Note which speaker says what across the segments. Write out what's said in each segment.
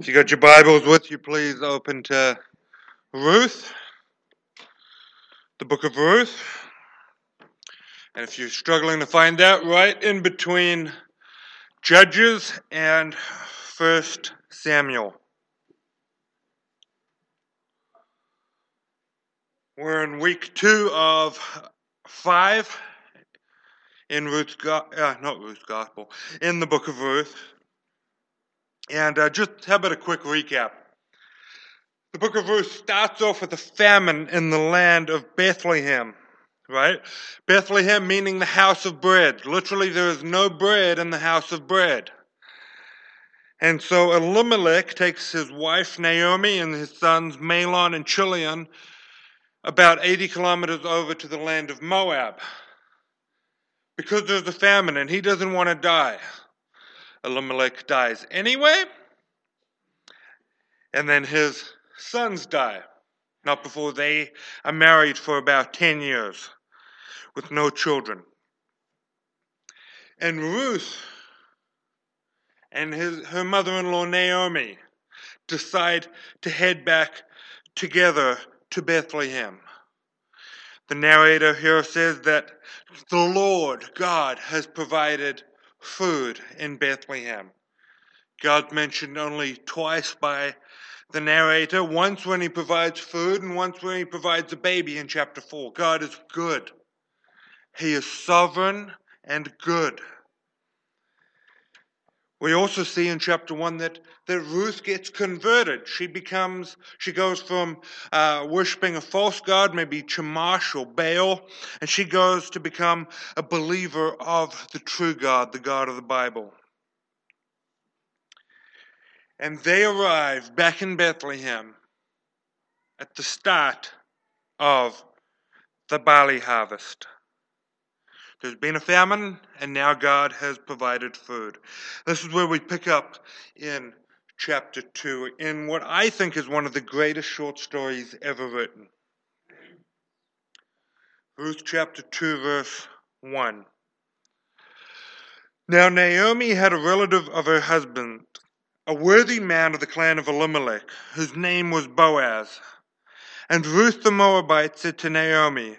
Speaker 1: If you got your Bibles with you, please open to Ruth, the book of Ruth. And if you're struggling to find that, right in between Judges and First Samuel. We're in week two of five in Ruth's, uh, not Ruth's Gospel, in the book of Ruth. And uh, just how about a quick recap? The book of Ruth starts off with a famine in the land of Bethlehem, right? Bethlehem meaning the house of bread. Literally, there is no bread in the house of bread. And so Elimelech takes his wife Naomi and his sons Mahlon and Chilion about 80 kilometers over to the land of Moab because there's a famine and he doesn't want to die. Elimelech dies anyway, and then his sons die, not before they are married for about 10 years with no children. And Ruth and his, her mother in law Naomi decide to head back together to Bethlehem. The narrator here says that the Lord God has provided food in Bethlehem. God mentioned only twice by the narrator, once when he provides food and once when he provides a baby in chapter 4. God is good. He is sovereign and good. We also see in chapter 1 that, that Ruth gets converted. She becomes, she goes from uh, worshiping a false god, maybe Chemosh or Baal, and she goes to become a believer of the true God, the God of the Bible. And they arrive back in Bethlehem at the start of the barley harvest. There's been a famine, and now God has provided food. This is where we pick up in chapter 2, in what I think is one of the greatest short stories ever written. Ruth chapter 2, verse 1. Now Naomi had a relative of her husband, a worthy man of the clan of Elimelech, whose name was Boaz. And Ruth the Moabite said to Naomi,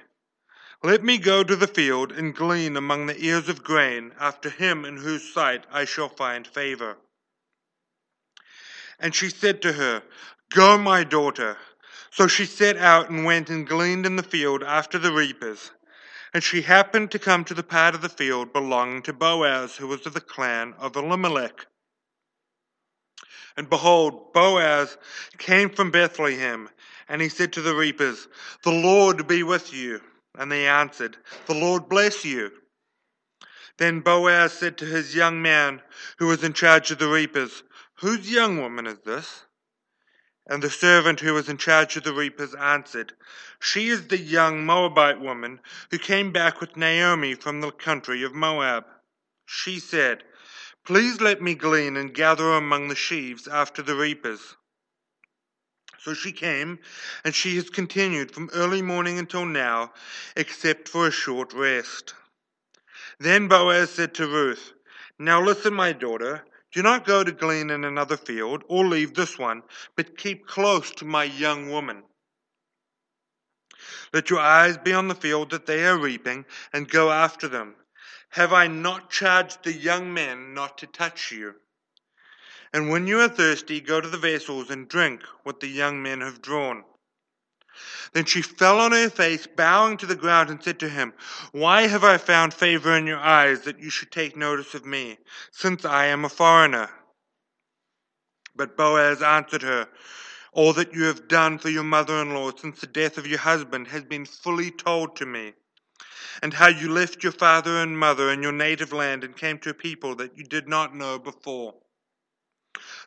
Speaker 1: let me go to the field and glean among the ears of grain after him in whose sight I shall find favor. And she said to her, Go, my daughter. So she set out and went and gleaned in the field after the reapers. And she happened to come to the part of the field belonging to Boaz, who was of the clan of Elimelech. And behold, Boaz came from Bethlehem, and he said to the reapers, The Lord be with you. And they answered, The Lord bless you. Then Boaz said to his young man who was in charge of the reapers, Whose young woman is this? And the servant who was in charge of the reapers answered, She is the young Moabite woman who came back with Naomi from the country of Moab. She said, Please let me glean and gather among the sheaves after the reapers. So she came, and she has continued from early morning until now, except for a short rest. Then Boaz said to Ruth, Now listen, my daughter, do not go to glean in another field, or leave this one, but keep close to my young woman. Let your eyes be on the field that they are reaping, and go after them. Have I not charged the young men not to touch you? And when you are thirsty, go to the vessels and drink what the young men have drawn. Then she fell on her face, bowing to the ground, and said to him, Why have I found favor in your eyes that you should take notice of me, since I am a foreigner? But Boaz answered her, All that you have done for your mother in law since the death of your husband has been fully told to me, and how you left your father and mother in your native land and came to a people that you did not know before.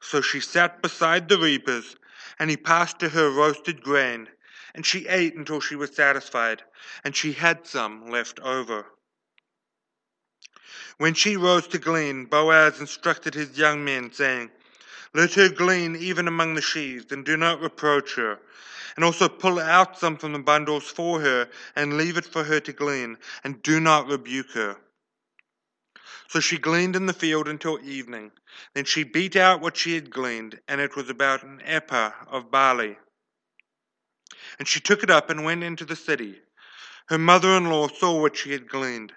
Speaker 1: So she sat beside the reapers, and he passed to her roasted grain, and she ate until she was satisfied, and she had some left over. When she rose to glean, Boaz instructed his young men, saying, Let her glean even among the sheaves, and do not reproach her. And also pull out some from the bundles for her, and leave it for her to glean, and do not rebuke her. So she gleaned in the field until evening. Then she beat out what she had gleaned, and it was about an ephah of barley. And she took it up and went into the city. Her mother in law saw what she had gleaned.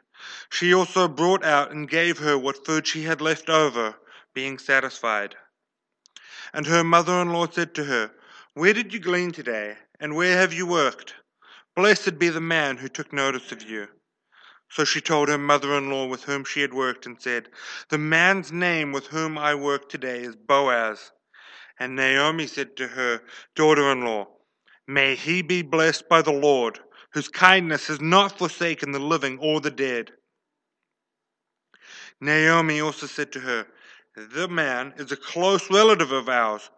Speaker 1: She also brought out and gave her what food she had left over, being satisfied. And her mother in law said to her, Where did you glean today, and where have you worked? Blessed be the man who took notice of you. So she told her mother in law with whom she had worked and said, The man's name with whom I work today is Boaz. And Naomi said to her daughter in law, May he be blessed by the Lord, whose kindness has not forsaken the living or the dead. Naomi also said to her, The man is a close relative of ours,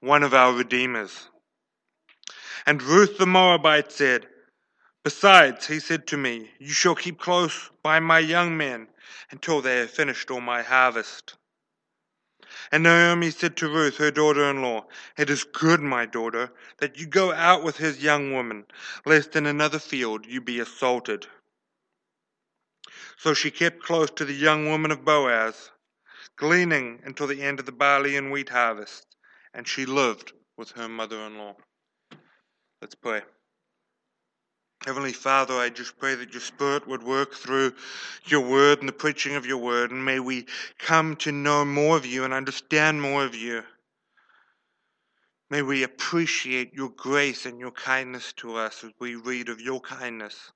Speaker 1: one of our redeemers. And Ruth the Moabite said, Besides, he said to me, You shall keep close by my young men until they have finished all my harvest. And Naomi said to Ruth, her daughter in law, It is good, my daughter, that you go out with his young woman, lest in another field you be assaulted. So she kept close to the young woman of Boaz, gleaning until the end of the barley and wheat harvest, and she lived with her mother in law. Let's pray. Heavenly Father, I just pray that your Spirit would work through your word and the preaching of your word, and may we come to know more of you and understand more of you. May we appreciate your grace and your kindness to us as we read of your kindness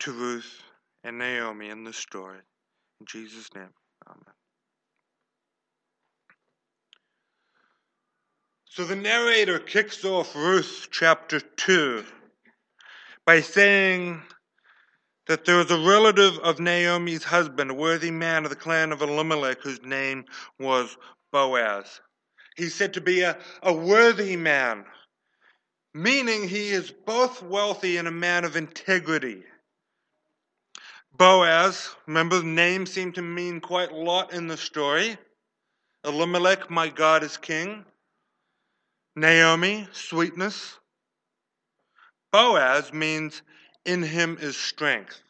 Speaker 1: to Ruth and Naomi in this story. In Jesus' name, amen. So the narrator kicks off Ruth chapter 2 by saying that there was a relative of Naomi's husband, a worthy man of the clan of Elimelech, whose name was Boaz. He's said to be a, a worthy man, meaning he is both wealthy and a man of integrity. Boaz, remember the name seemed to mean quite a lot in the story. Elimelech, my God is king. Naomi, sweetness. Boaz means in him is strength.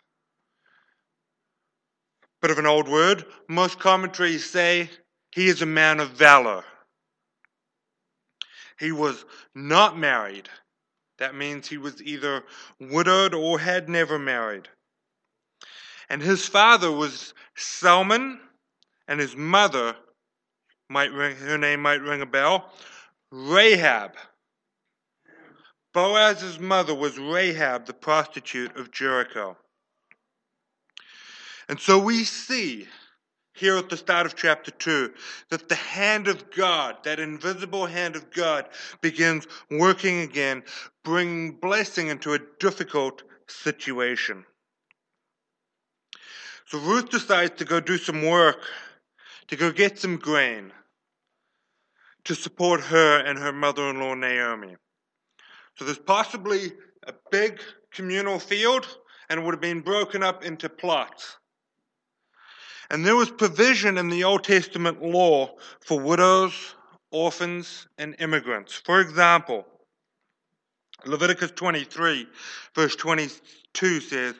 Speaker 1: Bit of an old word. Most commentaries say he is a man of valor. He was not married. That means he was either widowed or had never married. And his father was Salmon, and his mother, might ring, her name might ring a bell, Rahab. Boaz's mother was Rahab, the prostitute of Jericho. And so we see here at the start of chapter 2 that the hand of God, that invisible hand of God, begins working again, bringing blessing into a difficult situation. So Ruth decides to go do some work, to go get some grain, to support her and her mother in law Naomi. So there's possibly a big communal field, and it would have been broken up into plots. And there was provision in the Old Testament law for widows, orphans, and immigrants. For example, Leviticus 23, verse 22 says,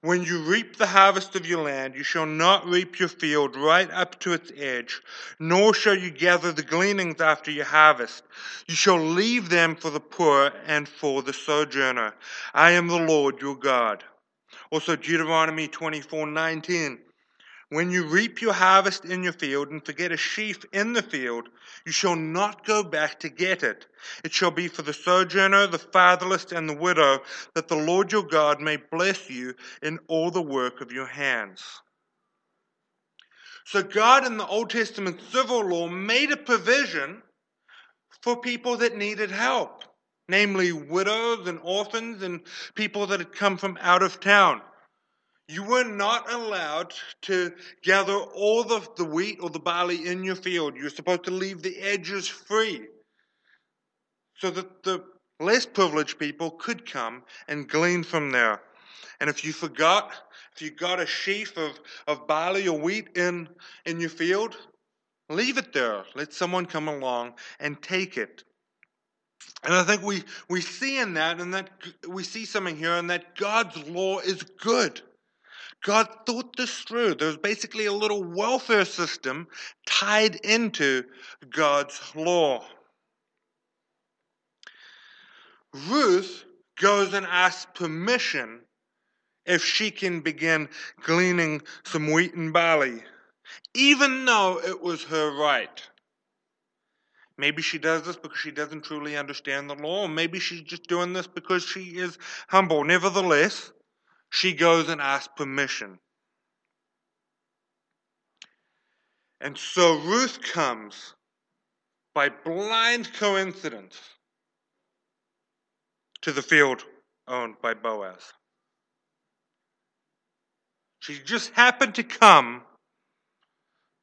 Speaker 1: When you reap the harvest of your land, you shall not reap your field right up to its edge, nor shall you gather the gleanings after your harvest. You shall leave them for the poor and for the sojourner. I am the Lord your God. Also, Deuteronomy 24, 19. When you reap your harvest in your field and forget a sheaf in the field, you shall not go back to get it. It shall be for the sojourner, the fatherless, and the widow, that the Lord your God may bless you in all the work of your hands. So, God in the Old Testament civil law made a provision for people that needed help, namely widows and orphans and people that had come from out of town. You were not allowed to gather all the, the wheat or the barley in your field. You're supposed to leave the edges free so that the less privileged people could come and glean from there. And if you forgot, if you got a sheaf of, of barley or wheat in, in your field, leave it there. Let someone come along and take it. And I think we, we see in that, and that we see something here, and that God's law is good. God thought this through. There's basically a little welfare system tied into God's law. Ruth goes and asks permission if she can begin gleaning some wheat and barley, even though it was her right. Maybe she does this because she doesn't truly understand the law, or maybe she's just doing this because she is humble. Nevertheless, she goes and asks permission. And so Ruth comes by blind coincidence to the field owned by Boaz. She just happened to come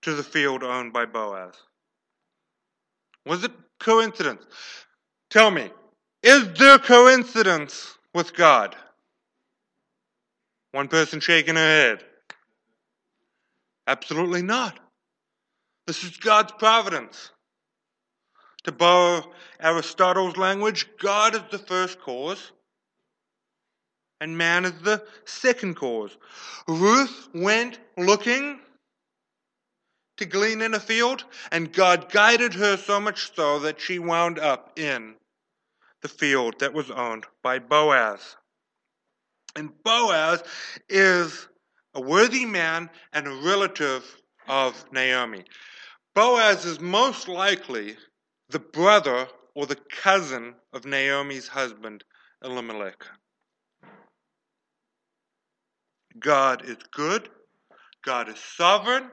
Speaker 1: to the field owned by Boaz. Was it coincidence? Tell me, is there coincidence with God? One person shaking her head. Absolutely not. This is God's providence. To borrow Aristotle's language, God is the first cause and man is the second cause. Ruth went looking to glean in a field, and God guided her so much so that she wound up in the field that was owned by Boaz. And Boaz is a worthy man and a relative of Naomi. Boaz is most likely the brother or the cousin of Naomi's husband, Elimelech. God is good, God is sovereign,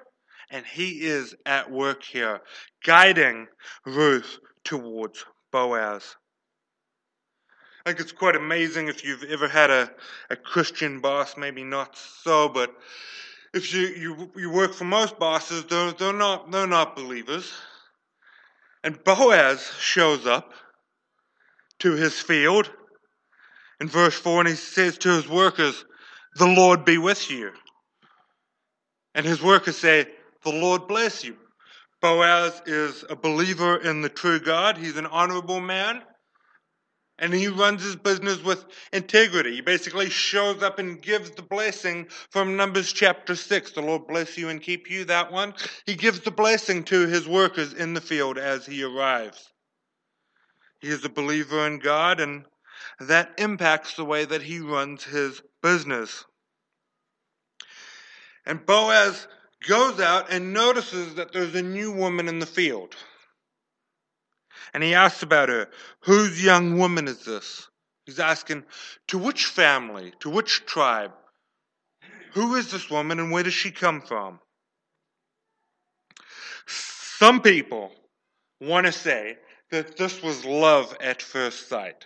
Speaker 1: and He is at work here, guiding Ruth towards Boaz. I think it's quite amazing if you've ever had a, a Christian boss, maybe not so, but if you, you, you work for most bosses, they're, they're, not, they're not believers. And Boaz shows up to his field in verse 4 and he says to his workers, The Lord be with you. And his workers say, The Lord bless you. Boaz is a believer in the true God. He's an honorable man and he runs his business with integrity. He basically shows up and gives the blessing from Numbers chapter 6. The Lord bless you and keep you, that one. He gives the blessing to his workers in the field as he arrives. He is a believer in God, and that impacts the way that he runs his business. And Boaz goes out and notices that there's a new woman in the field. And he asks about her. Whose young woman is this? He's asking, to which family, to which tribe? Who is this woman and where does she come from? Some people want to say that this was love at first sight.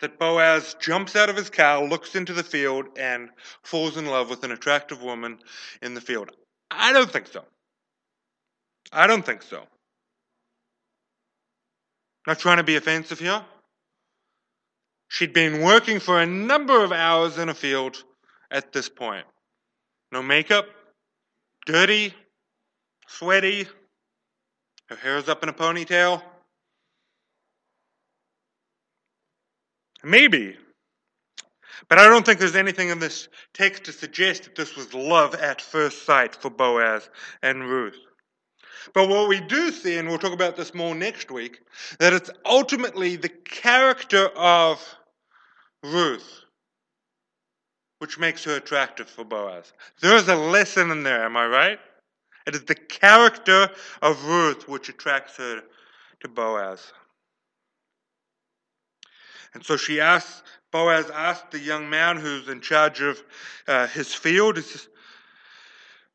Speaker 1: That Boaz jumps out of his car, looks into the field, and falls in love with an attractive woman in the field. I don't think so. I don't think so. Not trying to be offensive here. She'd been working for a number of hours in a field at this point. No makeup, dirty, sweaty, her hair's up in a ponytail. Maybe. But I don't think there's anything in this text to suggest that this was love at first sight for Boaz and Ruth. But what we do see, and we'll talk about this more next week, that it's ultimately the character of Ruth which makes her attractive for Boaz. There is a lesson in there, am I right? It is the character of Ruth which attracts her to Boaz. And so she asks, Boaz asked the young man who's in charge of uh, his field,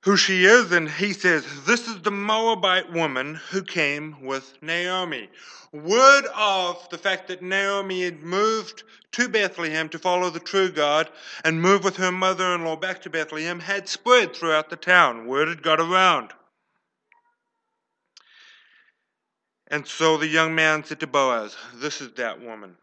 Speaker 1: who she is, and he says, This is the Moabite woman who came with Naomi. Word of the fact that Naomi had moved to Bethlehem to follow the true God and move with her mother in law back to Bethlehem had spread throughout the town. Word had got around. And so the young man said to Boaz, This is that woman.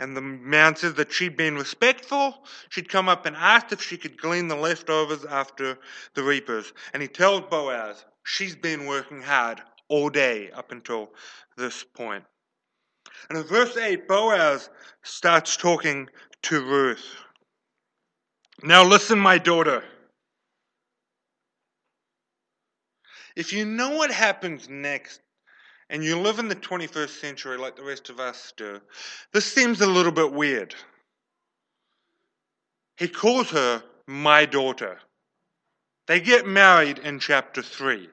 Speaker 1: And the man says that she'd been respectful. She'd come up and asked if she could glean the leftovers after the reapers. And he tells Boaz, She's been working hard all day up until this point. And in verse 8, Boaz starts talking to Ruth. Now listen, my daughter. If you know what happens next, and you live in the 21st century like the rest of us do, this seems a little bit weird. He calls her my daughter. They get married in chapter 3.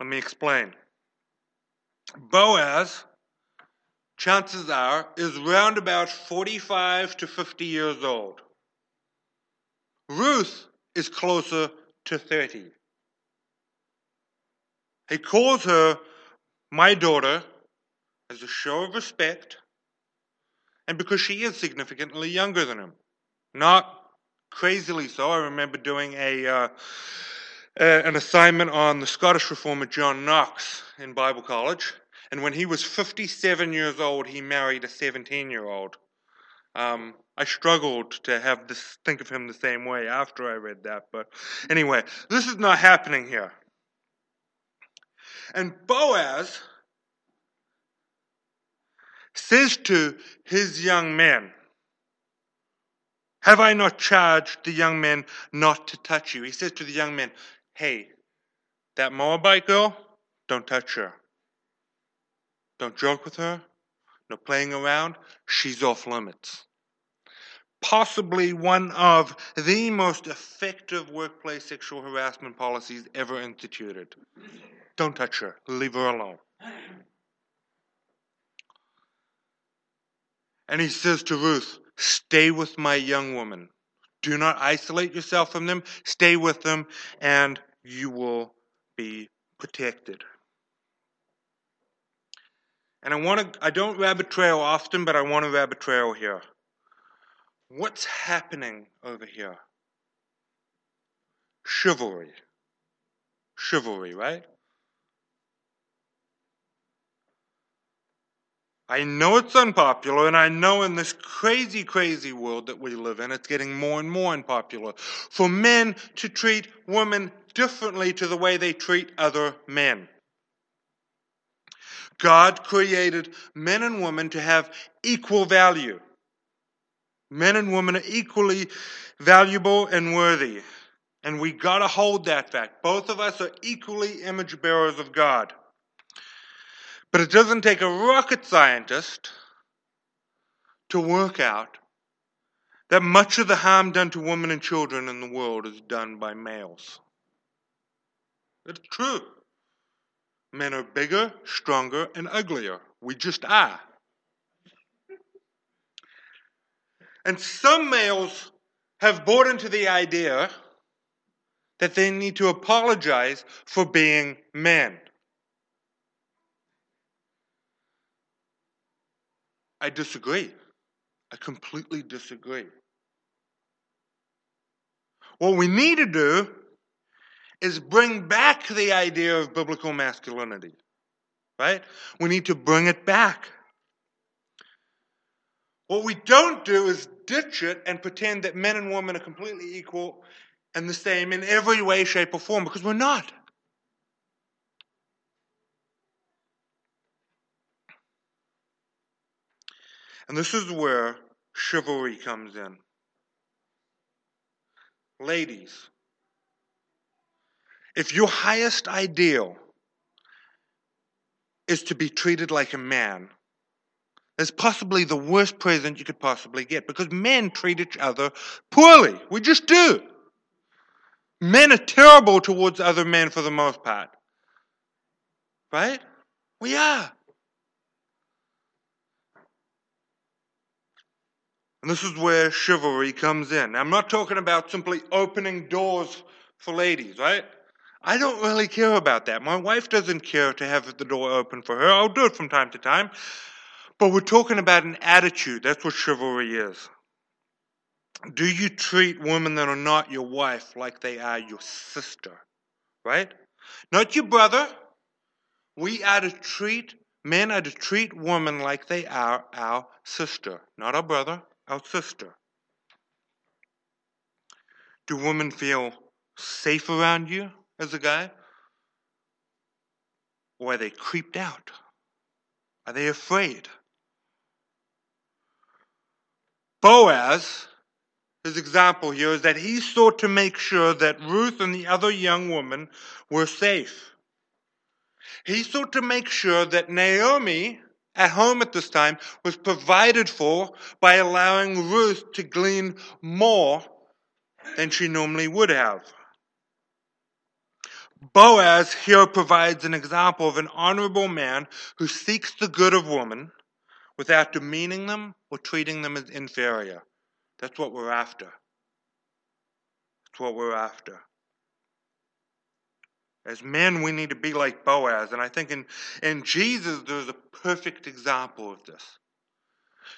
Speaker 1: Let me explain. Boaz, chances are, is round about 45 to 50 years old. Ruth is closer to 30. He calls her my daughter as a show of respect and because she is significantly younger than him. Not crazily so. I remember doing a. Uh, an assignment on the Scottish reformer John Knox in Bible college. And when he was 57 years old, he married a 17 year old. Um, I struggled to have this think of him the same way after I read that, but anyway, this is not happening here. And Boaz says to his young men, Have I not charged the young men not to touch you? He says to the young men, Hey, that Moabite girl, don't touch her. Don't joke with her. No playing around. She's off limits. Possibly one of the most effective workplace sexual harassment policies ever instituted. Don't touch her. Leave her alone. And he says to Ruth, Stay with my young woman. Do not isolate yourself from them. Stay with them, and you will be protected. And I want to, I don't rabbit trail often, but I want to rabbit trail here. What's happening over here? Chivalry. Chivalry, right? I know it's unpopular, and I know in this crazy, crazy world that we live in, it's getting more and more unpopular for men to treat women differently to the way they treat other men. God created men and women to have equal value. Men and women are equally valuable and worthy. And we got to hold that fact. Both of us are equally image bearers of God. But it doesn't take a rocket scientist to work out that much of the harm done to women and children in the world is done by males. It's true. Men are bigger, stronger, and uglier. We just are. And some males have bought into the idea that they need to apologize for being men. I disagree. I completely disagree. What we need to do is bring back the idea of biblical masculinity, right? We need to bring it back. What we don't do is ditch it and pretend that men and women are completely equal and the same in every way, shape, or form, because we're not. And this is where chivalry comes in. Ladies, if your highest ideal is to be treated like a man, that's possibly the worst present you could possibly get because men treat each other poorly. We just do. Men are terrible towards other men for the most part. Right? We are. And this is where chivalry comes in. I'm not talking about simply opening doors for ladies, right? I don't really care about that. My wife doesn't care to have the door open for her. I'll do it from time to time. But we're talking about an attitude. That's what chivalry is. Do you treat women that are not your wife like they are your sister? Right? Not your brother. We are to treat, men are to treat women like they are our sister. Not our brother, our sister. Do women feel safe around you as a guy? Or are they creeped out? Are they afraid? Boaz, his example here is that he sought to make sure that Ruth and the other young woman were safe. He sought to make sure that Naomi, at home at this time, was provided for by allowing Ruth to glean more than she normally would have. Boaz here provides an example of an honorable man who seeks the good of women without demeaning them or treating them as inferior. That's what we're after. That's what we're after. As men, we need to be like Boaz. And I think in, in Jesus, there's a perfect example of this.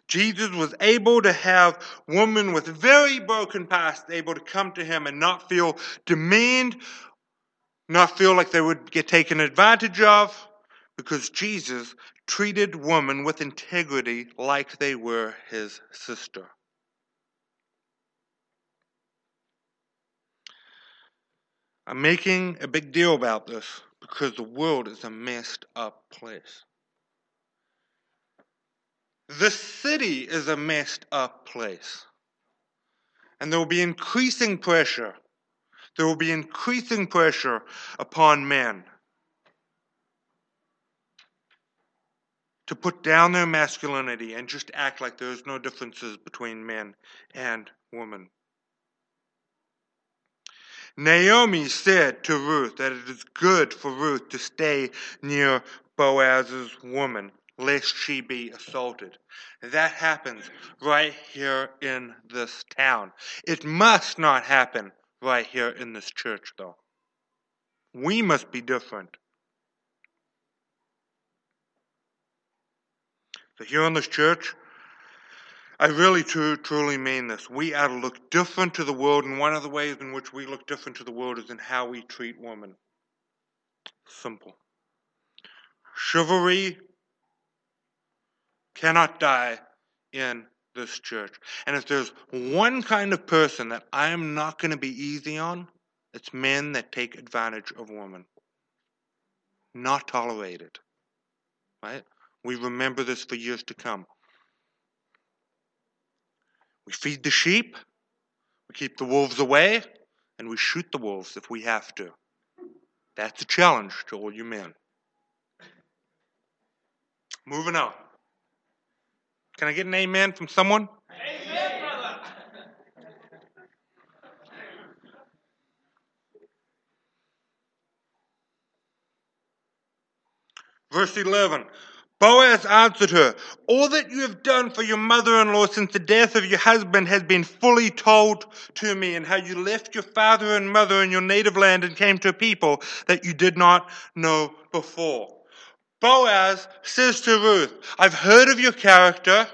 Speaker 1: Jesus was able to have women with very broken past able to come to him and not feel demeaned, not feel like they would get taken advantage of, because Jesus treated women with integrity like they were his sister. I'm making a big deal about this because the world is a messed up place. The city is a messed up place. And there will be increasing pressure. There will be increasing pressure upon men to put down their masculinity and just act like there's no differences between men and women. Naomi said to Ruth that it is good for Ruth to stay near Boaz's woman, lest she be assaulted. That happens right here in this town. It must not happen right here in this church, though. We must be different. So, here in this church, I really tru- truly mean this. We are to look different to the world, and one of the ways in which we look different to the world is in how we treat women. Simple. Chivalry cannot die in this church. And if there's one kind of person that I am not going to be easy on, it's men that take advantage of women. Not tolerated. Right? We remember this for years to come. We feed the sheep, we keep the wolves away, and we shoot the wolves if we have to. That's a challenge to all you men. Moving on. Can I get an amen from someone? Amen, brother. Verse 11 Boaz answered her, All that you have done for your mother in law since the death of your husband has been fully told to me, and how you left your father and mother in your native land and came to a people that you did not know before. Boaz says to Ruth, I've heard of your character.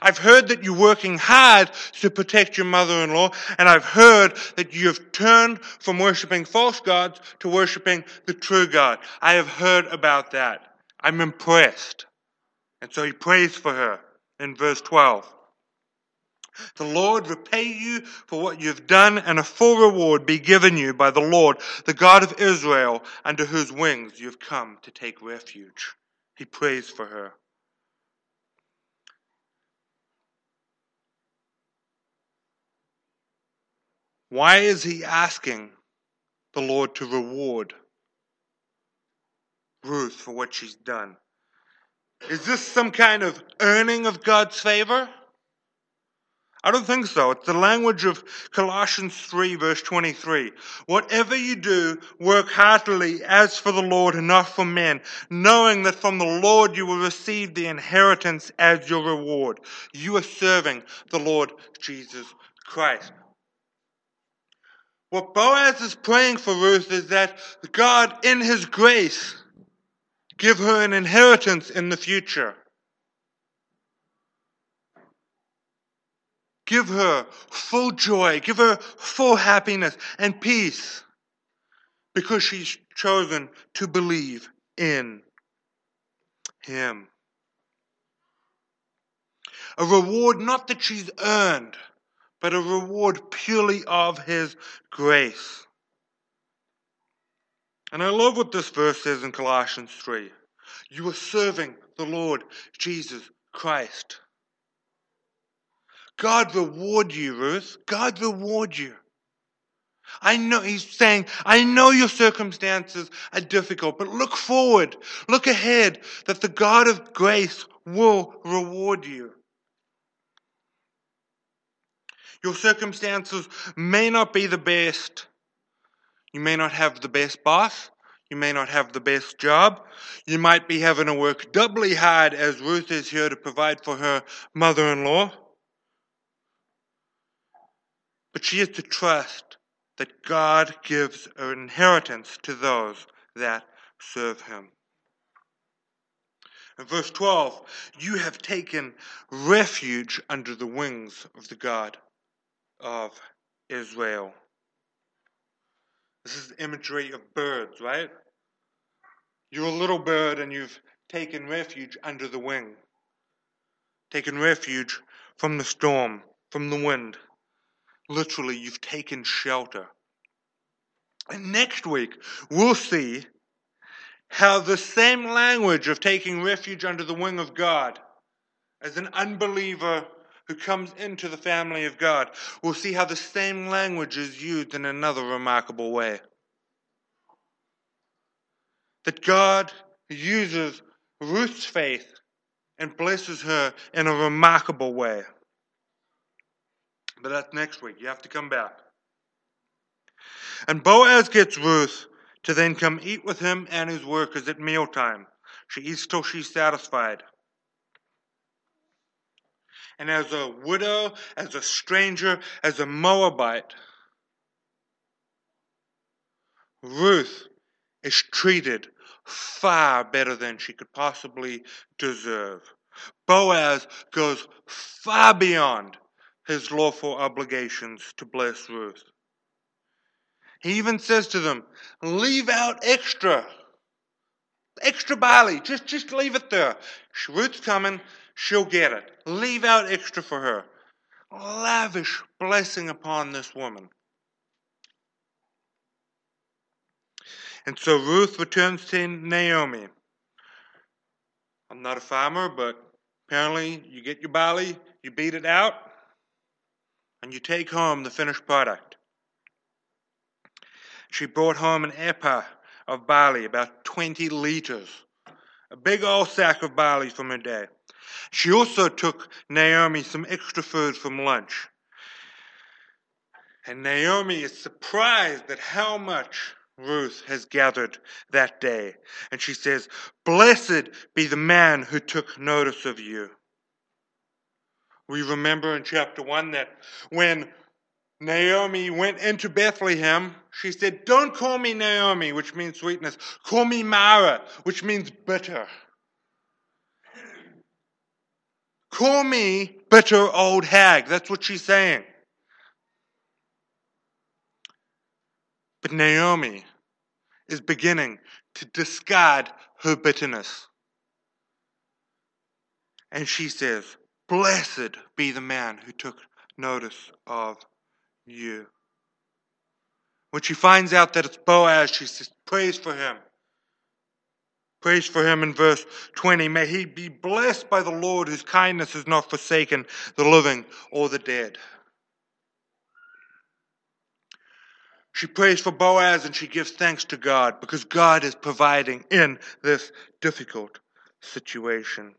Speaker 1: I've heard that you're working hard to protect your mother in law, and I've heard that you have turned from worshiping false gods to worshiping the true God. I have heard about that. I'm impressed. And so he prays for her in verse 12. The Lord repay you for what you've done, and a full reward be given you by the Lord, the God of Israel, under whose wings you've come to take refuge. He prays for her. Why is he asking the Lord to reward Ruth for what she's done. Is this some kind of earning of God's favor? I don't think so. It's the language of Colossians 3, verse 23. Whatever you do, work heartily as for the Lord and not for men, knowing that from the Lord you will receive the inheritance as your reward. You are serving the Lord Jesus Christ. What Boaz is praying for Ruth is that God, in His grace, give her an inheritance in the future. Give her full joy, give her full happiness and peace because she's chosen to believe in Him. A reward not that she's earned, but a reward purely of His grace. And I love what this verse says in Colossians 3. You are serving the Lord Jesus Christ. God reward you, Ruth. God reward you. I know, he's saying, I know your circumstances are difficult, but look forward, look ahead, that the God of grace will reward you. Your circumstances may not be the best. You may not have the best boss. You may not have the best job. You might be having to work doubly hard as Ruth is here to provide for her mother in law. But she is to trust that God gives an inheritance to those that serve him. In verse 12, you have taken refuge under the wings of the God of Israel. This is the imagery of birds, right? You're a little bird and you've taken refuge under the wing, taken refuge from the storm, from the wind. Literally, you've taken shelter. And next week, we'll see how the same language of taking refuge under the wing of God as an unbeliever who comes into the family of God, we'll see how the same language is used in another remarkable way. That God uses Ruth's faith and blesses her in a remarkable way. But that's next week. You have to come back. And Boaz gets Ruth to then come eat with him and his workers at mealtime. She eats till she's satisfied. And as a widow, as a stranger, as a Moabite, Ruth is treated far better than she could possibly deserve. Boaz goes far beyond his lawful obligations to bless Ruth. He even says to them, leave out extra. Extra barley. Just, just leave it there. Ruth's coming. She'll get it. Leave out extra for her. Lavish blessing upon this woman. And so Ruth returns to Naomi. I'm not a farmer, but apparently you get your barley, you beat it out, and you take home the finished product. She brought home an ephah of barley, about 20 liters, a big old sack of barley from her day. She also took Naomi some extra food from lunch. And Naomi is surprised at how much Ruth has gathered that day. And she says, Blessed be the man who took notice of you. We remember in chapter 1 that when Naomi went into Bethlehem, she said, Don't call me Naomi, which means sweetness. Call me Mara, which means bitter. Call me bitter old hag. That's what she's saying. But Naomi is beginning to discard her bitterness. And she says, Blessed be the man who took notice of you. When she finds out that it's Boaz, she says, Praise for him. Praise for him in verse 20. May he be blessed by the Lord, whose kindness has not forsaken the living or the dead. She prays for Boaz and she gives thanks to God because God is providing in this difficult situation.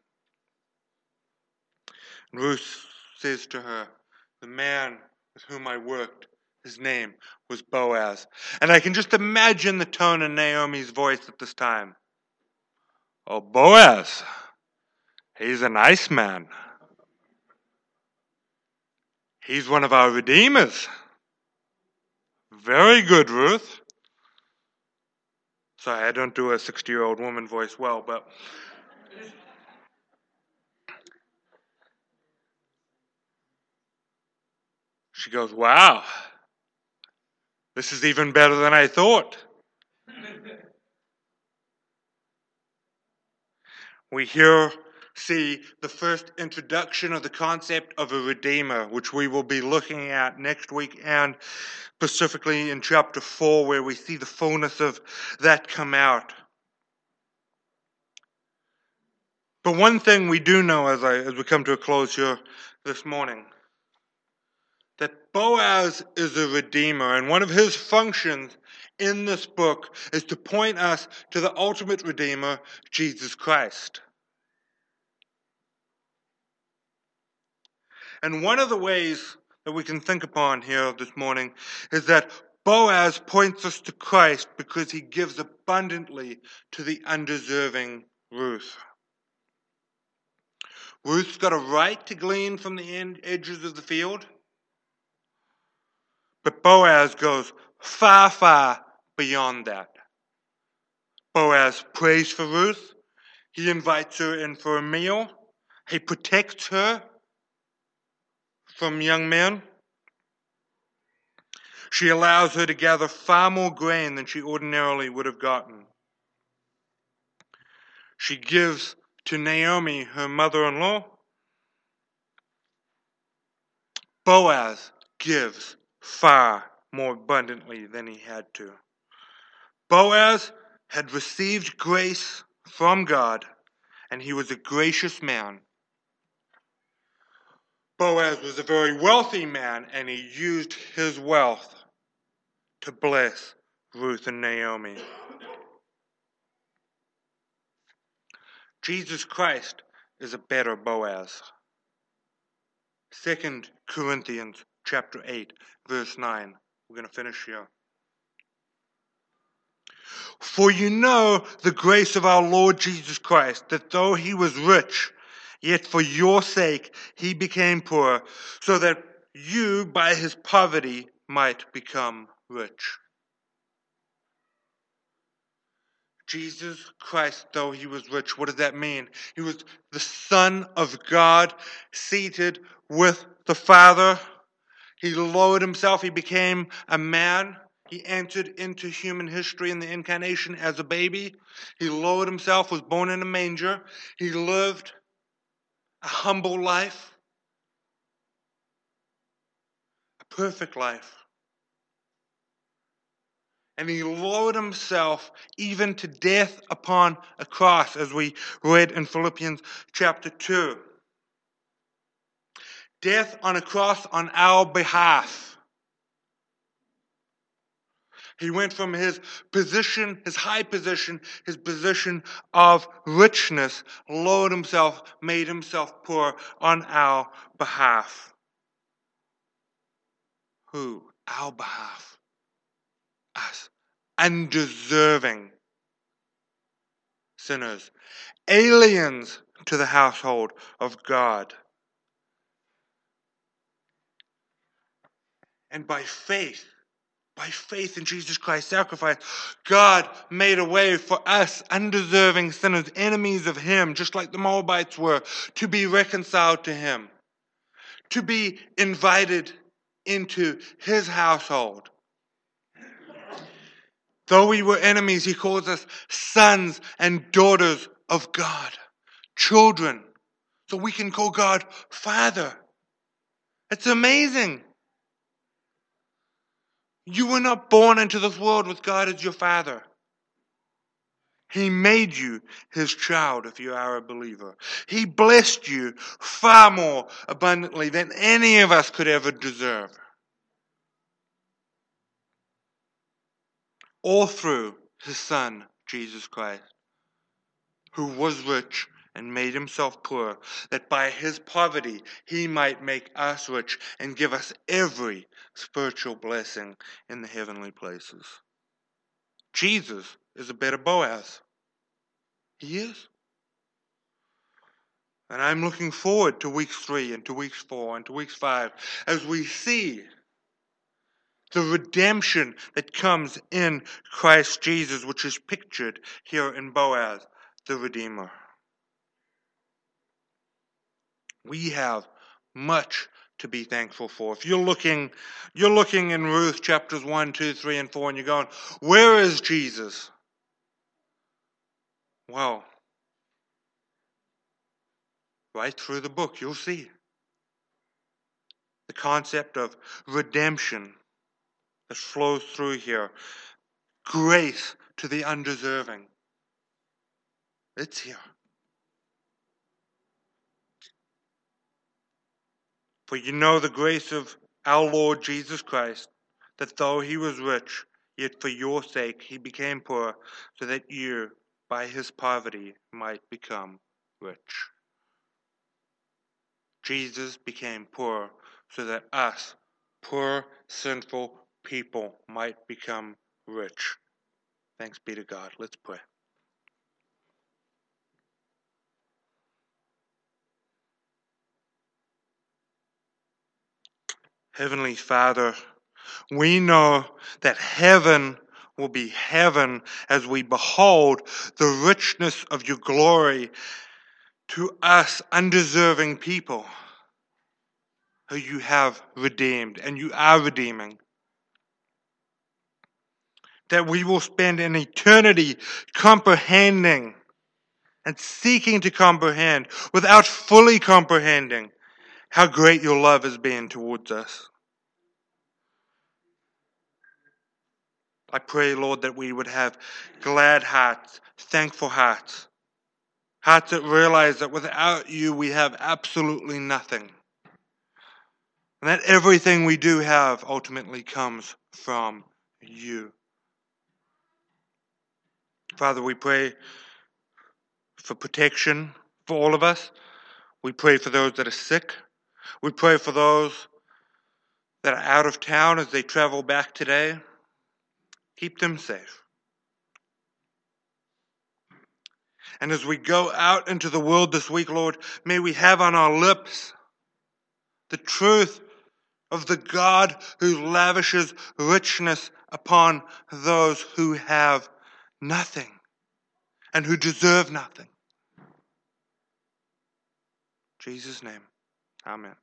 Speaker 1: Ruth says to her, the man with whom I worked, his name was Boaz. And I can just imagine the tone in Naomi's voice at this time. Oh, Boaz, he's a nice man. He's one of our redeemers. Very good, Ruth. Sorry, I don't do a 60 year old woman voice well, but. She goes, Wow, this is even better than I thought. We here see the first introduction of the concept of a redeemer, which we will be looking at next week and specifically in chapter 4, where we see the fullness of that come out. But one thing we do know as, I, as we come to a close here this morning Boaz is a redeemer, and one of his functions in this book is to point us to the ultimate redeemer, Jesus Christ. And one of the ways that we can think upon here this morning is that Boaz points us to Christ because he gives abundantly to the undeserving Ruth. Ruth's got a right to glean from the edges of the field. But Boaz goes far, far beyond that. Boaz prays for Ruth. He invites her in for a meal. He protects her from young men. She allows her to gather far more grain than she ordinarily would have gotten. She gives to Naomi, her mother in law. Boaz gives far more abundantly than he had to. Boaz had received grace from God, and he was a gracious man. Boaz was a very wealthy man, and he used his wealth to bless Ruth and Naomi. Jesus Christ is a better Boaz. Second Corinthians chapter 8, verse 9. We're going to finish here. For you know the grace of our Lord Jesus Christ, that though he was rich, yet for your sake he became poor, so that you by his poverty might become rich. Jesus Christ, though he was rich, what does that mean? He was the Son of God, seated with the Father. He lowered himself, he became a man. He entered into human history in the incarnation as a baby. He lowered himself, was born in a manger. He lived a humble life, a perfect life. And he lowered himself even to death upon a cross, as we read in Philippians chapter 2. Death on a cross on our behalf. He went from his position, his high position, his position of richness, lowered himself, made himself poor on our behalf. Who? Our behalf. Us undeserving sinners, aliens to the household of God. And by faith, by faith in Jesus Christ's sacrifice, God made a way for us, undeserving sinners, enemies of Him, just like the Moabites were, to be reconciled to Him, to be invited into His household. Though we were enemies, he calls us sons and daughters of God, children. So we can call God Father. It's amazing. You were not born into this world with God as your Father. He made you his child if you are a believer. He blessed you far more abundantly than any of us could ever deserve. all through his Son, Jesus Christ, who was rich and made himself poor, that by his poverty he might make us rich and give us every spiritual blessing in the heavenly places. Jesus is a better Boaz. He is. And I'm looking forward to weeks three and to weeks four and to weeks five as we see the redemption that comes in Christ Jesus, which is pictured here in Boaz, the Redeemer. We have much to be thankful for. If you're looking, you're looking in Ruth chapters 1, 2, 3, and 4, and you're going, Where is Jesus? Well, right through the book, you'll see the concept of redemption that flows through here. Grace to the undeserving. It's here. For you know the grace of our Lord Jesus Christ, that though he was rich, yet for your sake he became poor, so that you, by his poverty, might become rich. Jesus became poor so that us, poor, sinful people, might become rich. Thanks be to God. Let's pray. Heavenly Father, we know that heaven will be heaven as we behold the richness of your glory to us undeserving people who you have redeemed and you are redeeming. That we will spend an eternity comprehending and seeking to comprehend without fully comprehending how great your love has been towards us. I pray, Lord, that we would have glad hearts, thankful hearts, hearts that realize that without you we have absolutely nothing. And that everything we do have ultimately comes from you. Father, we pray for protection for all of us. We pray for those that are sick. We pray for those that are out of town as they travel back today. Keep them safe. And as we go out into the world this week, Lord, may we have on our lips the truth of the God who lavishes richness upon those who have nothing and who deserve nothing. In Jesus' name, Amen.